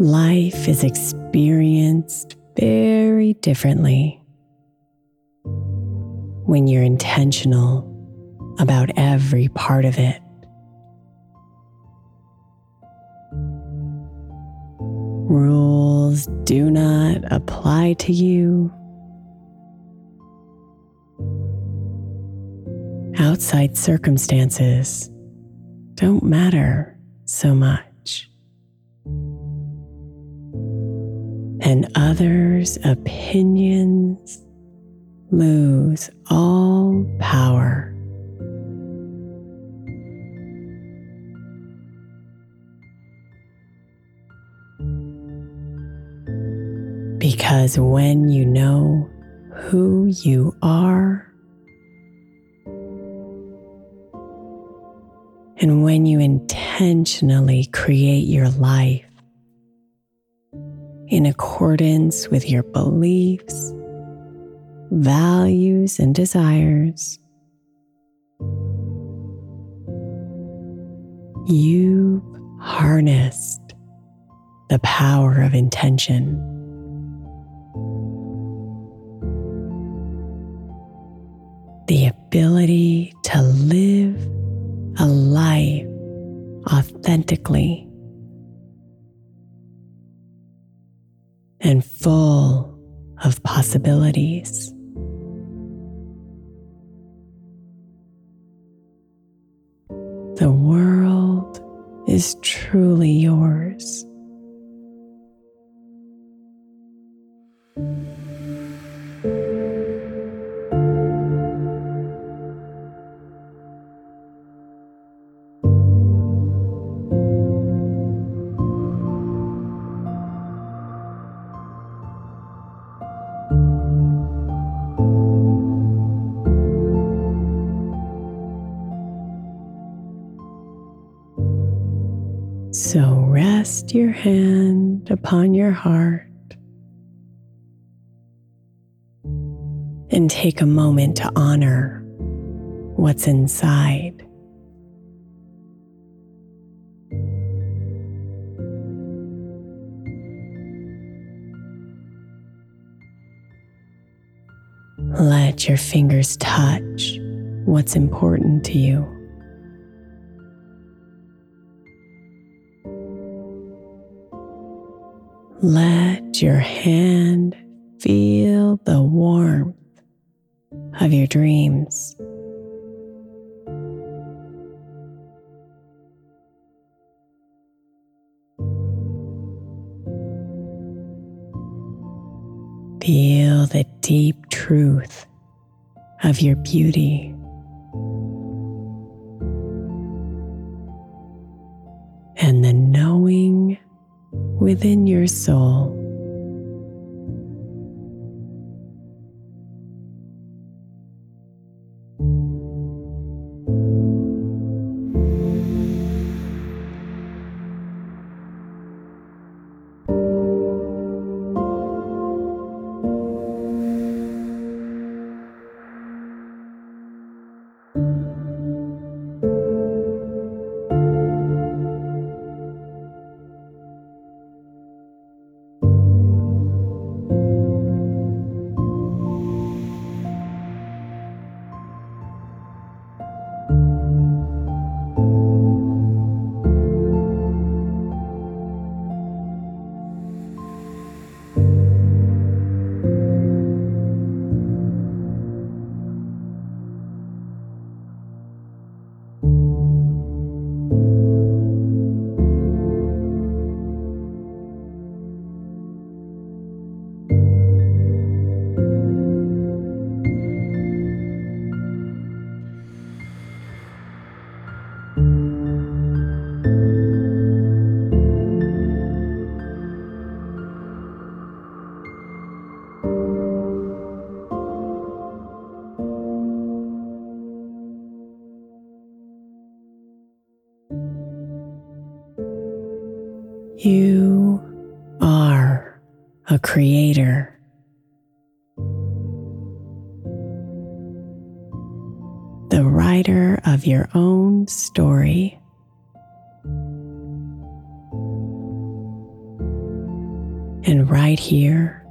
Life is experienced very differently when you're intentional about every part of it. Rules do not apply to you. Outside circumstances don't matter so much. And others' opinions lose all power. Because when you know who you are, and when you intentionally create your life, in accordance with your beliefs, values, and desires. You've harnessed the power of intention. The ability to live a life authentically and full of possibilities. The world is truly yours. So rest your hand upon your heart and take a moment to honor what's inside. Let your fingers touch what's important to you. Let your hand feel the warmth of your dreams. Feel the deep truth of your beauty. Within your soul. Creator. The writer of your own story. And right here,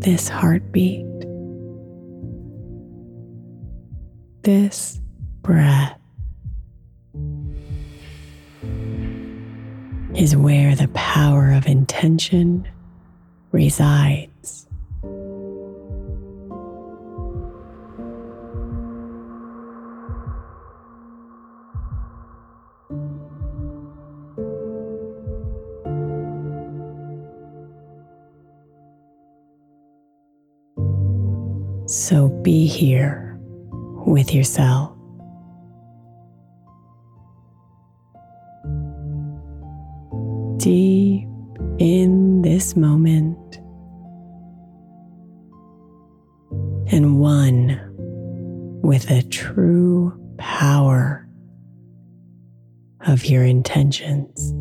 this heartbeat, this breath is where the power of intention resides. So be here with yourself. Deep in this moment and one with the true power of your intentions.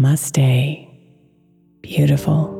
Namaste. Beautiful.